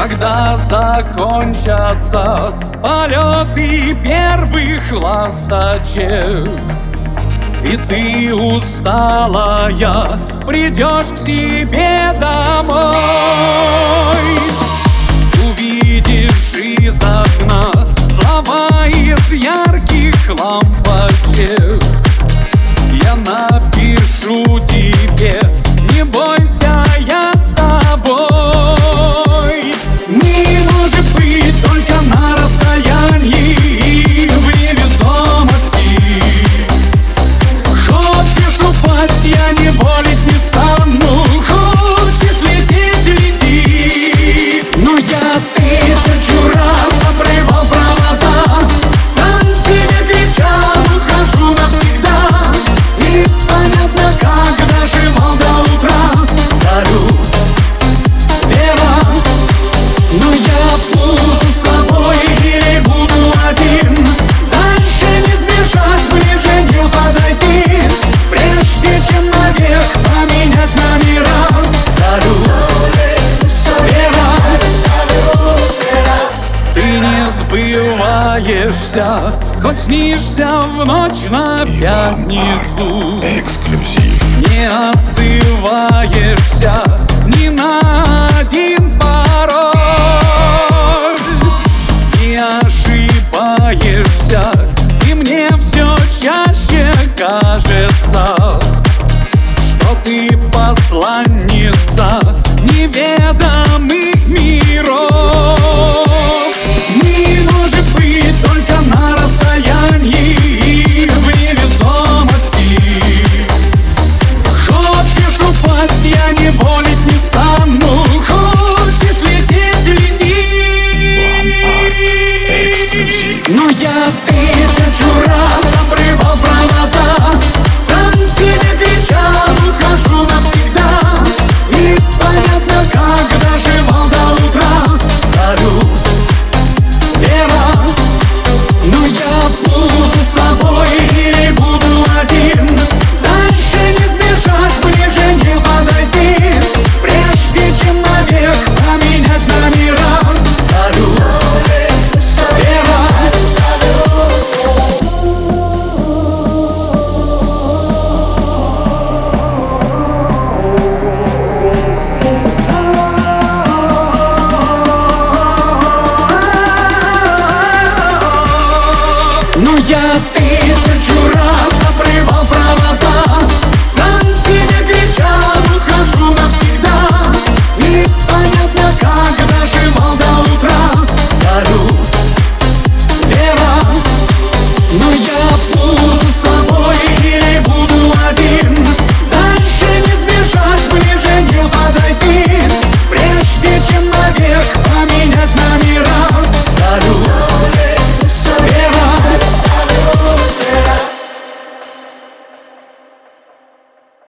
когда закончатся полеты первых ласточек. И ты усталая придешь к себе домой. раскаешься, хоть снишься в ночь на Иван пятницу. Марк. Эксклюзив. Не отзываешься ни на один порог. Не ошибаешься, и мне все чаще кажется, что ты посланница. Holy I feel